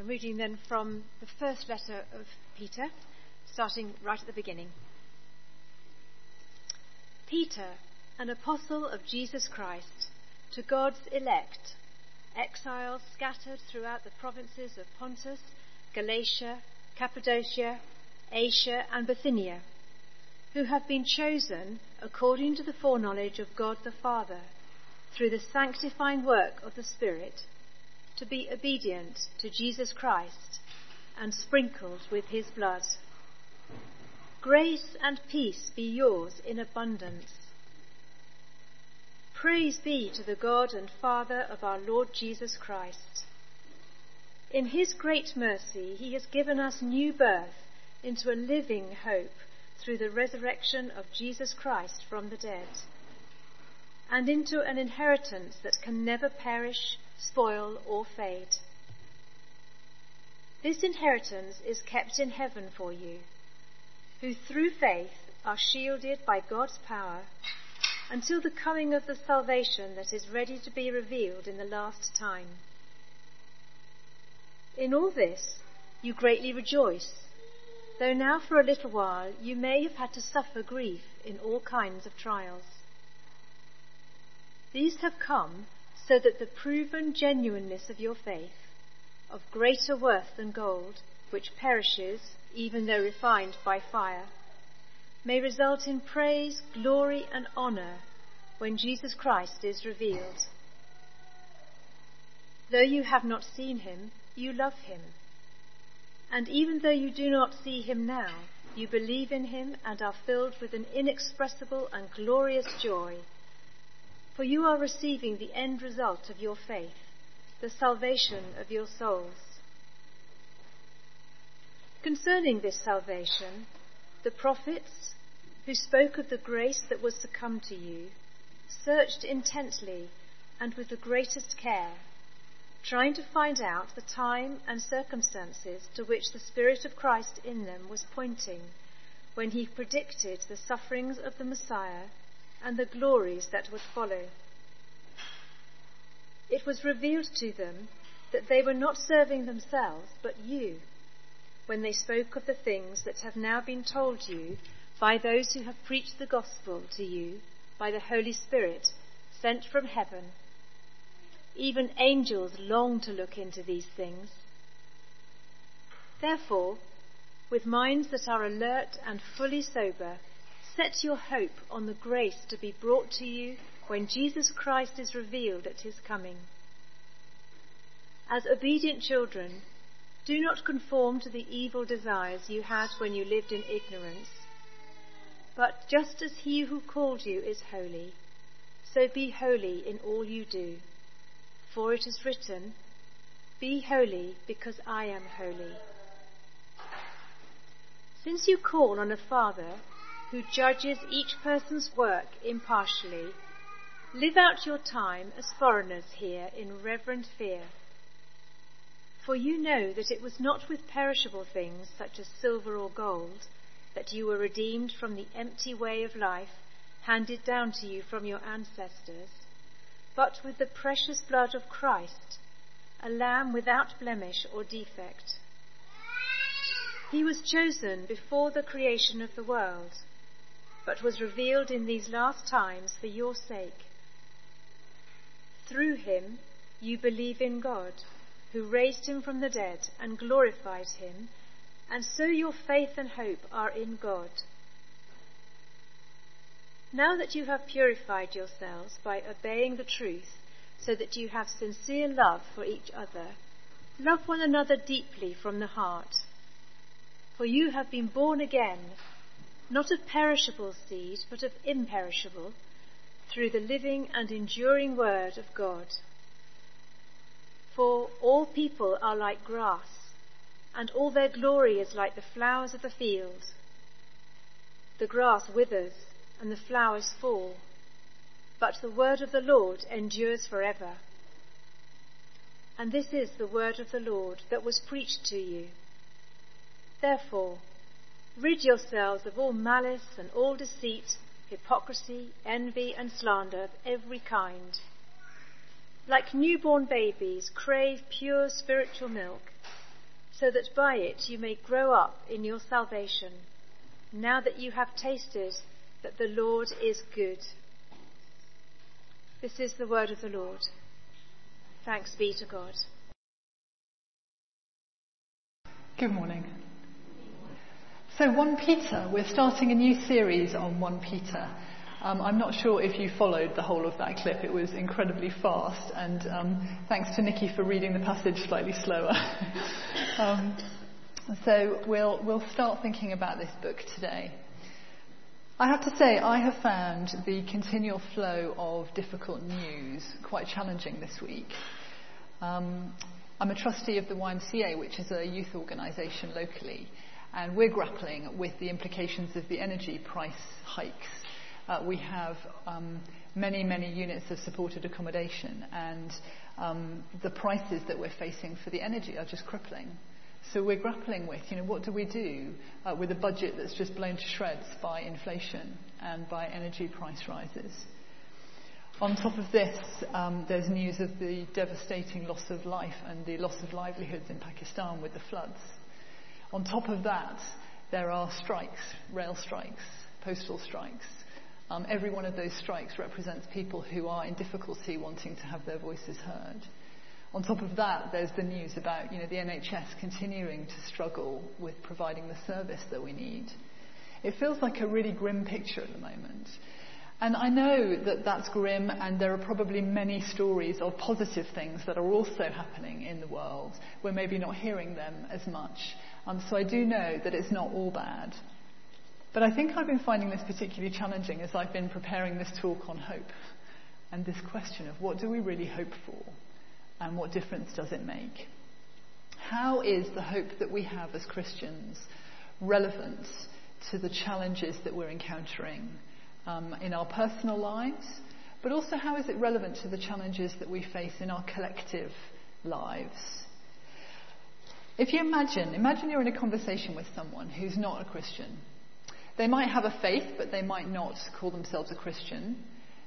I'm reading then from the first letter of Peter, starting right at the beginning. Peter, an apostle of Jesus Christ, to God's elect, exiles scattered throughout the provinces of Pontus, Galatia, Cappadocia, Asia, and Bithynia, who have been chosen according to the foreknowledge of God the Father, through the sanctifying work of the Spirit to be obedient to Jesus Christ and sprinkled with his blood. Grace and peace be yours in abundance. Praise be to the God and Father of our Lord Jesus Christ. In his great mercy, he has given us new birth into a living hope through the resurrection of Jesus Christ from the dead, and into an inheritance that can never perish spoil, or fade. This inheritance is kept in heaven for you, who through faith are shielded by God's power until the coming of the salvation that is ready to be revealed in the last time. In all this you greatly rejoice, though now for a little while you may have had to suffer grief in all kinds of trials. These have come so that the proven genuineness of your faith, of greater worth than gold, which perishes even though refined by fire, may result in praise, glory, and honour when Jesus Christ is revealed. Though you have not seen him, you love him. And even though you do not see him now, you believe in him and are filled with an inexpressible and glorious joy for you are receiving the end result of your faith, the salvation of your souls. Concerning this salvation, the prophets, who spoke of the grace that was to come to you, searched intently and with the greatest care, trying to find out the time and circumstances to which the Spirit of Christ in them was pointing when he predicted the sufferings of the Messiah and the glories that would follow. It was revealed to them that they were not serving themselves, but you, when they spoke of the things that have now been told you by those who have preached the gospel to you by the Holy Spirit sent from heaven. Even angels long to look into these things. Therefore, with minds that are alert and fully sober, Set your hope on the grace to be brought to you when Jesus Christ is revealed at his coming. As obedient children, do not conform to the evil desires you had when you lived in ignorance. But just as he who called you is holy, so be holy in all you do. For it is written, Be holy because I am holy. Since you call on a Father who judges each person's work impartially, live out your time as foreigners here in reverent fear. For you know that it was not with perishable things such as silver or gold that you were redeemed from the empty way of life handed down to you from your ancestors, but with the precious blood of Christ, a lamb without blemish or defect. He was chosen before the creation of the world but was revealed in these last times for your sake. Through him you believe in God, who raised him from the dead and glorified him, and so your faith and hope are in God. Now that you have purified yourselves by obeying the truth, so that you have sincere love for each other, love one another deeply from the heart. For you have been born again not of perishable seed, but of imperishable, through the living and enduring word of God. For all people are like grass, and all their glory is like the flowers of the field. The grass withers, and the flowers fall, but the word of the Lord endures forever. And this is the word of the Lord that was preached to you. Therefore, Rid yourselves of all malice and all deceit, hypocrisy, envy, and slander of every kind. Like newborn babies, crave pure spiritual milk, so that by it you may grow up in your salvation, now that you have tasted that the Lord is good. This is the word of the Lord. Thanks be to God. Good morning. So, 1 Peter, we're starting a new series on 1 Peter. Um, I'm not sure if you followed the whole of that clip. It was incredibly fast, and um, thanks to Nikki for reading the passage slightly slower. um, so we'll, we'll start thinking about this book today. I have to say, I have found the continual flow of difficult news quite challenging this week. Um, I'm a trustee of the YMCA, which is a youth organisation locally, and we're grappling with the implications of the energy price hikes uh, we have um, many, many units of supported accommodation, and um, the prices that we're facing for the energy are just crippling. So we're grappling with, you know, what do we do uh, with a budget that's just blown to shreds by inflation and by energy price rises? On top of this, um, there's news of the devastating loss of life and the loss of livelihoods in Pakistan with the floods. On top of that, there are strikes, rail strikes, postal strikes, um, every one of those strikes represents people who are in difficulty wanting to have their voices heard. On top of that, there's the news about you know, the NHS continuing to struggle with providing the service that we need. It feels like a really grim picture at the moment. And I know that that's grim, and there are probably many stories of positive things that are also happening in the world. We're maybe not hearing them as much. Um, so I do know that it's not all bad. But I think I've been finding this particularly challenging as I've been preparing this talk on hope and this question of what do we really hope for and what difference does it make? How is the hope that we have as Christians relevant to the challenges that we're encountering um, in our personal lives, but also how is it relevant to the challenges that we face in our collective lives? If you imagine, imagine you're in a conversation with someone who's not a Christian they might have a faith, but they might not call themselves a Christian.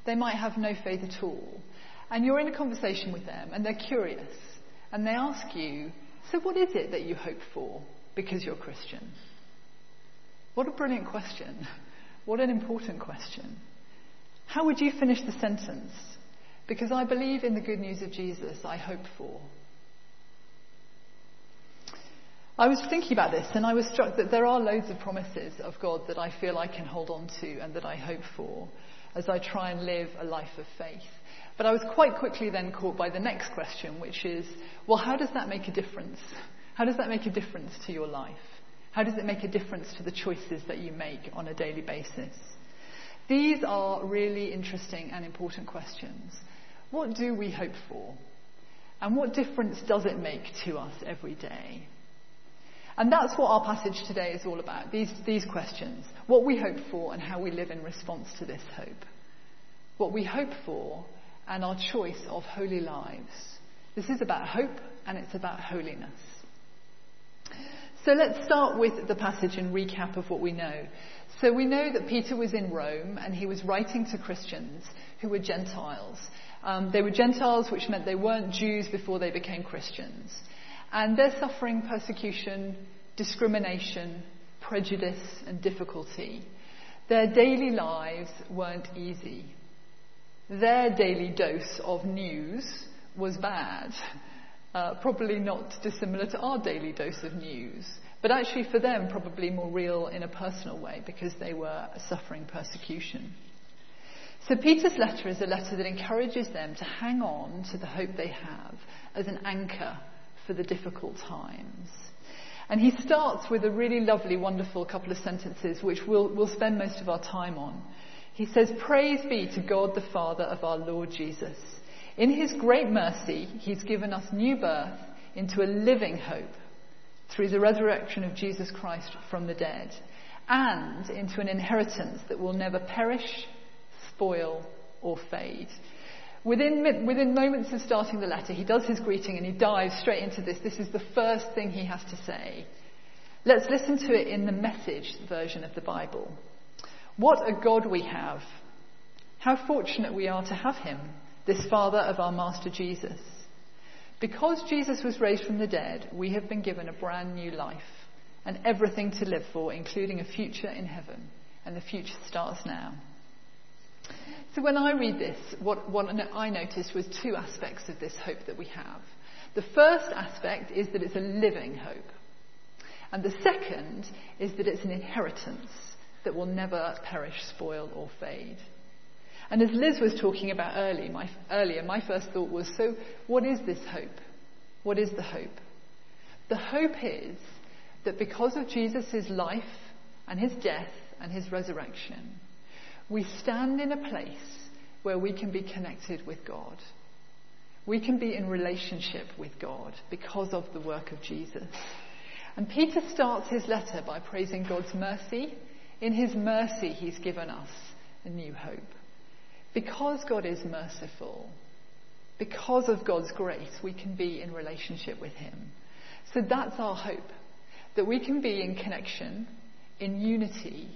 They might have no faith at all. And you're in a conversation with them, and they're curious. And they ask you, So what is it that you hope for because you're Christian? What a brilliant question. What an important question. How would you finish the sentence? Because I believe in the good news of Jesus, I hope for. I was thinking about this and I was struck that there are loads of promises of God that I feel I can hold on to and that I hope for as I try and live a life of faith. But I was quite quickly then caught by the next question, which is, well, how does that make a difference? How does that make a difference to your life? How does it make a difference to the choices that you make on a daily basis? These are really interesting and important questions. What do we hope for? And what difference does it make to us every day? And that's what our passage today is all about these, these questions. What we hope for and how we live in response to this hope. What we hope for and our choice of holy lives. This is about hope and it's about holiness. So let's start with the passage and recap of what we know. So we know that Peter was in Rome and he was writing to Christians who were Gentiles. Um, they were Gentiles, which meant they weren't Jews before they became Christians. And they're suffering persecution, discrimination, prejudice, and difficulty. Their daily lives weren't easy. Their daily dose of news was bad. Uh, probably not dissimilar to our daily dose of news, but actually for them, probably more real in a personal way because they were suffering persecution. So Peter's letter is a letter that encourages them to hang on to the hope they have as an anchor for the difficult times. And he starts with a really lovely, wonderful couple of sentences, which we'll, we'll spend most of our time on. He says, Praise be to God the Father of our Lord Jesus. In his great mercy, he's given us new birth into a living hope through the resurrection of Jesus Christ from the dead, and into an inheritance that will never perish, spoil, or fade. Within, within moments of starting the letter, he does his greeting and he dives straight into this. This is the first thing he has to say. Let's listen to it in the message version of the Bible. What a God we have. How fortunate we are to have him, this Father of our Master Jesus. Because Jesus was raised from the dead, we have been given a brand new life and everything to live for, including a future in heaven. And the future starts now. So when I read this, what, what I noticed was two aspects of this hope that we have. The first aspect is that it's a living hope. And the second is that it's an inheritance that will never perish, spoil, or fade. And as Liz was talking about early, my, earlier, my first thought was so, what is this hope? What is the hope? The hope is that because of Jesus' life and his death and his resurrection, we stand in a place where we can be connected with God. We can be in relationship with God because of the work of Jesus. And Peter starts his letter by praising God's mercy. In his mercy, he's given us a new hope. Because God is merciful, because of God's grace, we can be in relationship with him. So that's our hope that we can be in connection, in unity,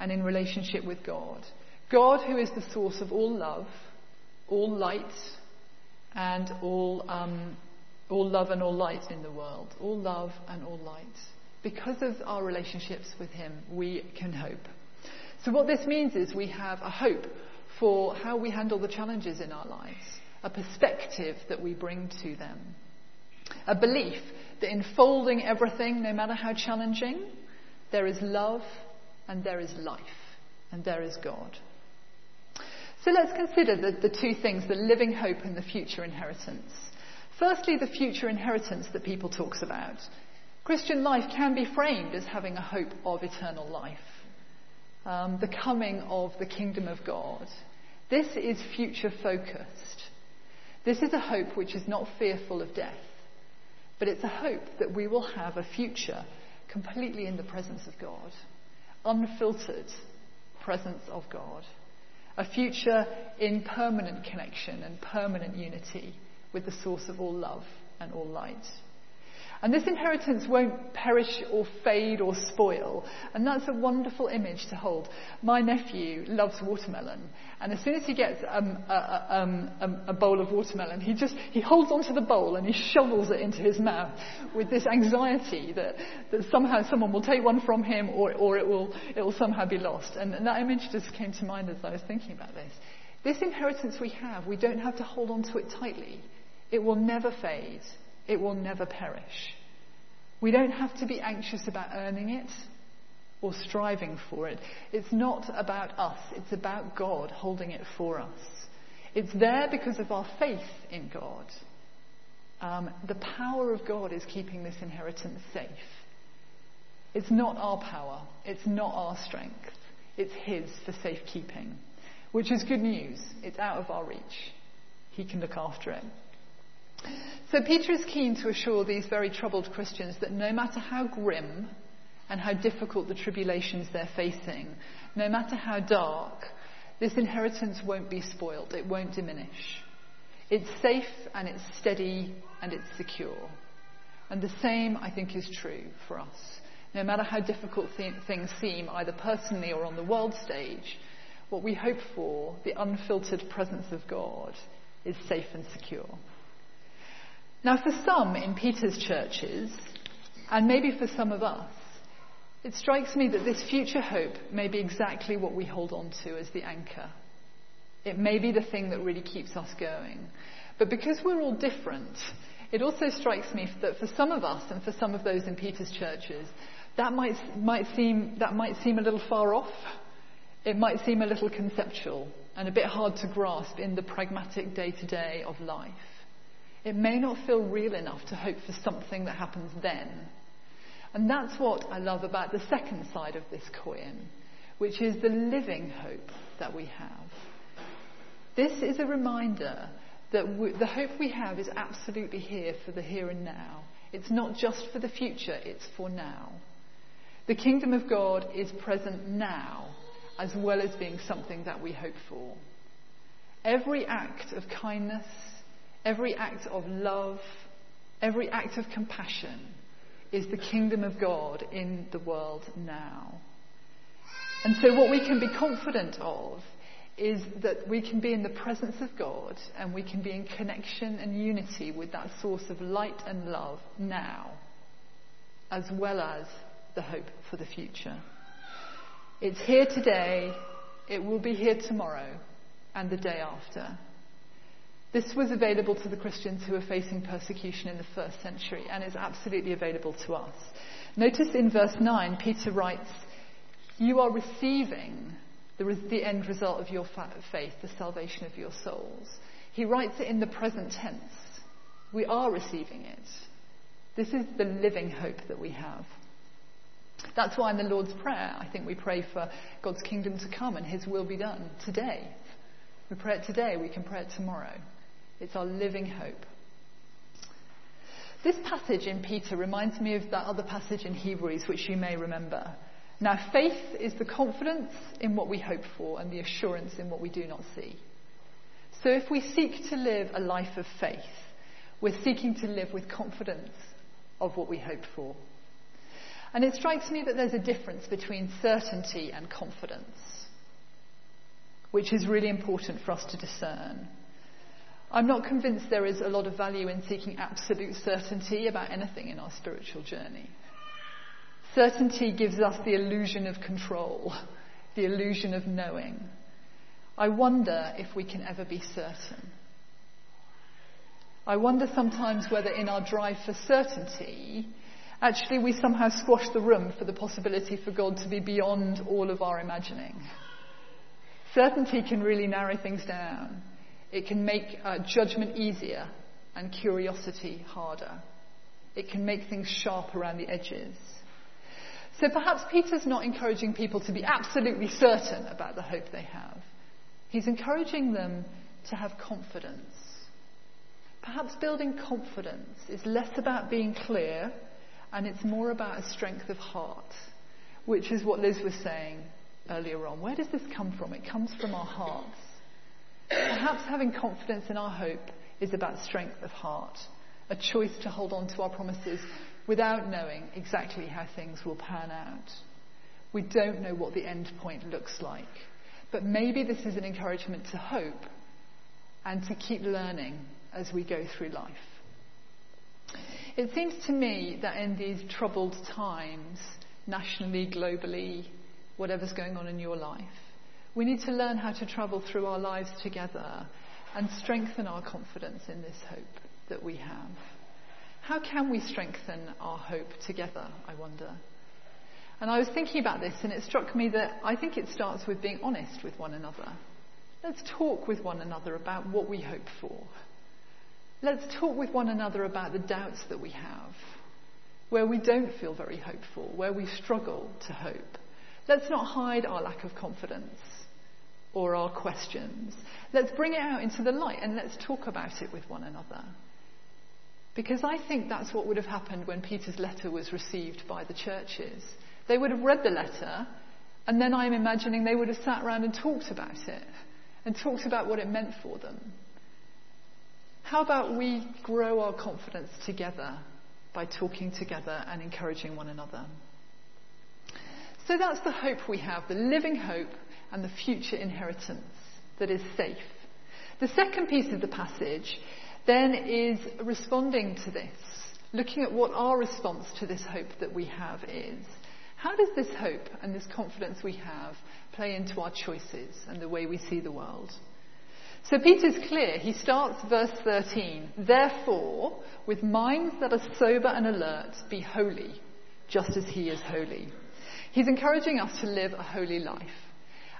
and in relationship with God. God, who is the source of all love, all light, and all, um, all love and all light in the world. All love and all light. Because of our relationships with Him, we can hope. So, what this means is we have a hope for how we handle the challenges in our lives, a perspective that we bring to them, a belief that in folding everything, no matter how challenging, there is love and there is life and there is God. So let's consider the, the two things the living hope and the future inheritance. Firstly, the future inheritance that Peter talks about. Christian life can be framed as having a hope of eternal life, um, the coming of the kingdom of God. This is future focused. This is a hope which is not fearful of death, but it's a hope that we will have a future completely in the presence of God, unfiltered presence of God, a future in permanent connection and permanent unity with the source of all love and all light. And this inheritance won't perish or fade or spoil. And that's a wonderful image to hold. My nephew loves watermelon. And as soon as he gets um, a, um, a, bowl of watermelon, he just, he holds onto the bowl and he shovels it into his mouth with this anxiety that, that somehow someone will take one from him or, or it, will, it will somehow be lost. And, and that image just came to mind as I was thinking about this. This inheritance we have, we don't have to hold on to it tightly. It will never fade. It will never perish. We don't have to be anxious about earning it or striving for it. It's not about us, it's about God holding it for us. It's there because of our faith in God. Um, the power of God is keeping this inheritance safe. It's not our power, it's not our strength, it's His for safekeeping, which is good news. It's out of our reach. He can look after it. So Peter is keen to assure these very troubled Christians that no matter how grim and how difficult the tribulations they're facing, no matter how dark, this inheritance won't be spoiled, it won't diminish. It's safe and it's steady and it's secure. And the same, I think, is true for us. No matter how difficult th- things seem, either personally or on the world stage, what we hope for, the unfiltered presence of God, is safe and secure. Now, for some in Peter's churches, and maybe for some of us, it strikes me that this future hope may be exactly what we hold on to as the anchor. It may be the thing that really keeps us going. But because we're all different, it also strikes me that for some of us and for some of those in Peter's churches, that might, might, seem, that might seem a little far off. It might seem a little conceptual and a bit hard to grasp in the pragmatic day to day of life. It may not feel real enough to hope for something that happens then. And that's what I love about the second side of this coin, which is the living hope that we have. This is a reminder that the hope we have is absolutely here for the here and now. It's not just for the future, it's for now. The kingdom of God is present now, as well as being something that we hope for. Every act of kindness, every act of love, every act of compassion is the kingdom of God in the world now. And so, what we can be confident of is that we can be in the presence of God and we can be in connection and unity with that source of light and love now, as well as the hope for the future. It's here today, it will be here tomorrow, and the day after. This was available to the Christians who were facing persecution in the first century and is absolutely available to us. Notice in verse 9, Peter writes, You are receiving the, the end result of your faith, the salvation of your souls. He writes it in the present tense. We are receiving it. This is the living hope that we have. That's why in the Lord's Prayer, I think we pray for God's kingdom to come and His will be done today. We pray it today, we can pray it tomorrow. It's our living hope. This passage in Peter reminds me of that other passage in Hebrews, which you may remember. Now, faith is the confidence in what we hope for and the assurance in what we do not see. So, if we seek to live a life of faith, we're seeking to live with confidence of what we hope for. And it strikes me that there's a difference between certainty and confidence, which is really important for us to discern. I'm not convinced there is a lot of value in seeking absolute certainty about anything in our spiritual journey. Certainty gives us the illusion of control, the illusion of knowing. I wonder if we can ever be certain. I wonder sometimes whether in our drive for certainty, actually we somehow squash the room for the possibility for God to be beyond all of our imagining. Certainty can really narrow things down. It can make uh, judgment easier and curiosity harder. It can make things sharp around the edges. So perhaps Peter's not encouraging people to be absolutely certain about the hope they have. He's encouraging them to have confidence. Perhaps building confidence is less about being clear and it's more about a strength of heart, which is what Liz was saying earlier on. Where does this come from? It comes from our hearts. Perhaps having confidence in our hope is about strength of heart, a choice to hold on to our promises without knowing exactly how things will pan out. We don't know what the end point looks like. But maybe this is an encouragement to hope and to keep learning as we go through life. It seems to me that in these troubled times, nationally, globally, whatever's going on in your life, we need to learn how to travel through our lives together and strengthen our confidence in this hope that we have. How can we strengthen our hope together, I wonder? And I was thinking about this, and it struck me that I think it starts with being honest with one another. Let's talk with one another about what we hope for. Let's talk with one another about the doubts that we have, where we don't feel very hopeful, where we struggle to hope. Let's not hide our lack of confidence or our questions. Let's bring it out into the light and let's talk about it with one another. Because I think that's what would have happened when Peter's letter was received by the churches. They would have read the letter, and then I'm imagining they would have sat around and talked about it, and talked about what it meant for them. How about we grow our confidence together by talking together and encouraging one another? So that's the hope we have, the living hope and the future inheritance that is safe. The second piece of the passage then is responding to this, looking at what our response to this hope that we have is. How does this hope and this confidence we have play into our choices and the way we see the world? So Peter's clear. He starts verse 13. Therefore, with minds that are sober and alert, be holy, just as he is holy. He's encouraging us to live a holy life.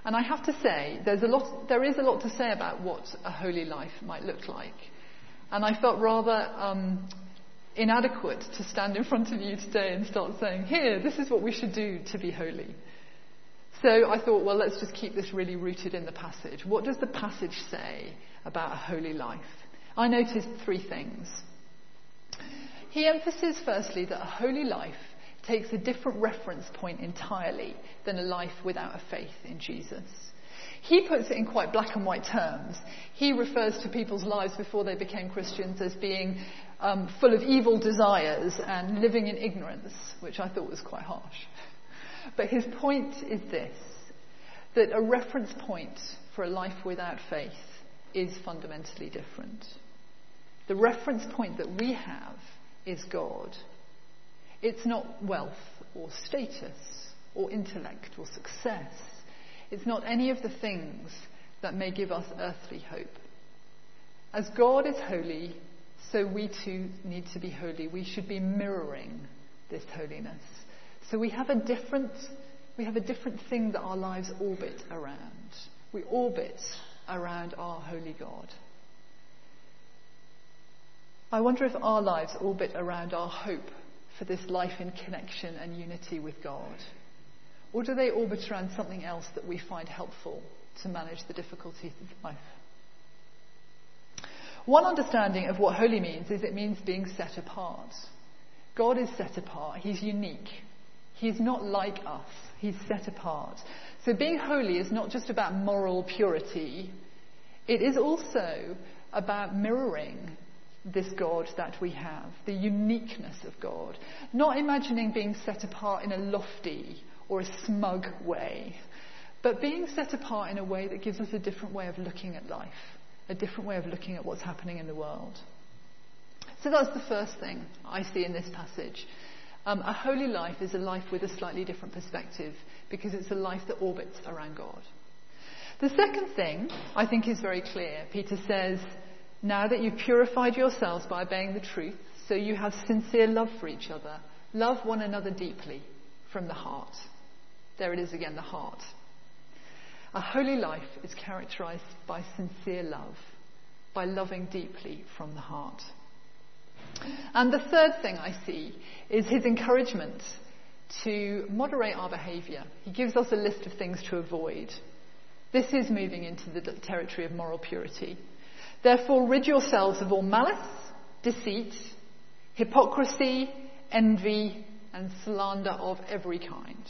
And I have to say, there's a lot, there is a lot to say about what a holy life might look like. And I felt rather um, inadequate to stand in front of you today and start saying, here, this is what we should do to be holy. So I thought, well, let's just keep this really rooted in the passage. What does the passage say about a holy life? I noticed three things. He emphasizes, firstly, that a holy life takes a different reference point entirely than a life without a faith in Jesus. He puts it in quite black and white terms. He refers to people's lives before they became Christians as being um, full of evil desires and living in ignorance, which I thought was quite harsh. But his point is this that a reference point for a life without faith is fundamentally different. The reference point that we have is God. It's not wealth or status or intellect or success. It's not any of the things that may give us earthly hope. As God is holy, so we too need to be holy. We should be mirroring this holiness. So we have a different, we have a different thing that our lives orbit around. We orbit around our holy God. I wonder if our lives orbit around our hope for this life in connection and unity with God. Or do they orbit around something else that we find helpful to manage the difficulties of life? One understanding of what holy means is it means being set apart. God is set apart. He's unique. He's not like us. He's set apart. So being holy is not just about moral purity. It is also about mirroring this God that we have, the uniqueness of God. Not imagining being set apart in a lofty or a smug way, but being set apart in a way that gives us a different way of looking at life, a different way of looking at what's happening in the world. So that's the first thing I see in this passage. Um, a holy life is a life with a slightly different perspective because it's a life that orbits around God. The second thing I think is very clear. Peter says, Now that you've purified yourselves by obeying the truth, so you have sincere love for each other, love one another deeply from the heart. There it is again, the heart. A holy life is characterized by sincere love, by loving deeply from the heart. And the third thing I see is his encouragement to moderate our behaviour. He gives us a list of things to avoid. This is moving into the territory of moral purity. Therefore, rid yourselves of all malice, deceit, hypocrisy, envy, and slander of every kind.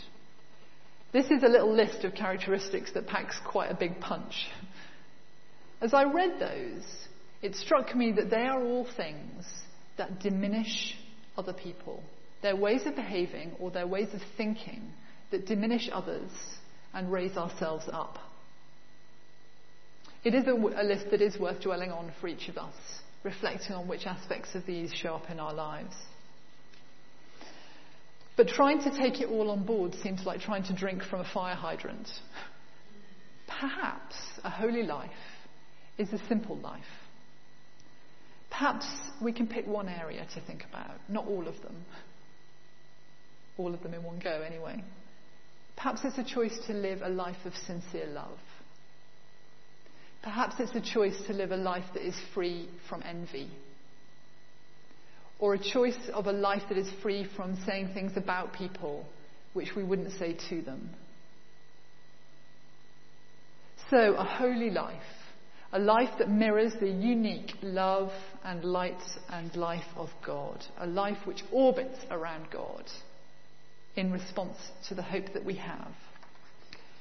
This is a little list of characteristics that packs quite a big punch. As I read those, it struck me that they are all things that diminish other people, their ways of behaving or their ways of thinking that diminish others and raise ourselves up. It is a, a list that is worth dwelling on for each of us, reflecting on which aspects of these show up in our lives. But trying to take it all on board seems like trying to drink from a fire hydrant. Perhaps a holy life is a simple life Perhaps we can pick one area to think about, not all of them. All of them in one go, anyway. Perhaps it's a choice to live a life of sincere love. Perhaps it's a choice to live a life that is free from envy. Or a choice of a life that is free from saying things about people which we wouldn't say to them. So, a holy life a life that mirrors the unique love and light and life of God. A life which orbits around God in response to the hope that we have.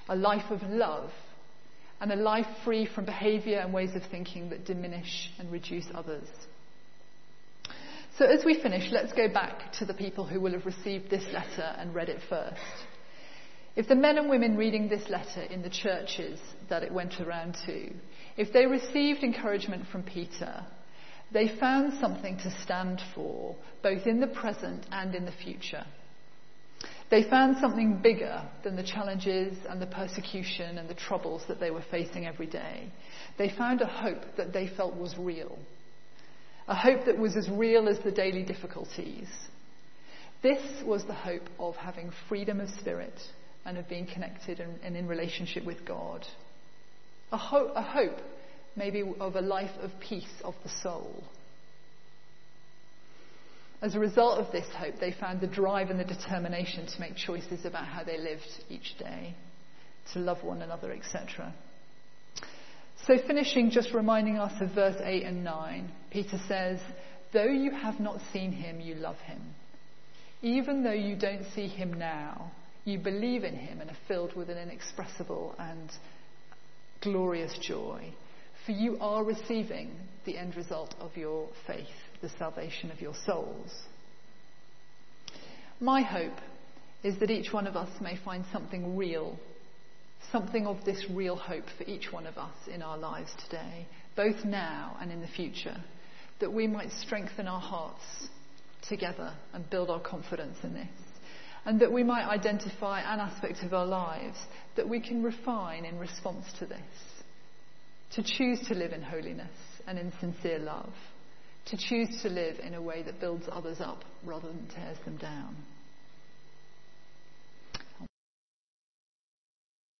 A life of love and a life free from behaviour and ways of thinking that diminish and reduce others. So as we finish, let's go back to the people who will have received this letter and read it first. If the men and women reading this letter in the churches that it went around to, if they received encouragement from Peter, they found something to stand for, both in the present and in the future. They found something bigger than the challenges and the persecution and the troubles that they were facing every day. They found a hope that they felt was real. A hope that was as real as the daily difficulties. This was the hope of having freedom of spirit and of being connected and, and in relationship with God. A, ho- a hope, maybe, of a life of peace of the soul. As a result of this hope, they found the drive and the determination to make choices about how they lived each day, to love one another, etc. So, finishing, just reminding us of verse 8 and 9, Peter says, Though you have not seen him, you love him. Even though you don't see him now, you believe in him and are filled with an inexpressible and glorious joy, for you are receiving the end result of your faith, the salvation of your souls. My hope is that each one of us may find something real, something of this real hope for each one of us in our lives today, both now and in the future, that we might strengthen our hearts together and build our confidence in this. And that we might identify an aspect of our lives that we can refine in response to this. To choose to live in holiness and in sincere love. To choose to live in a way that builds others up rather than tears them down.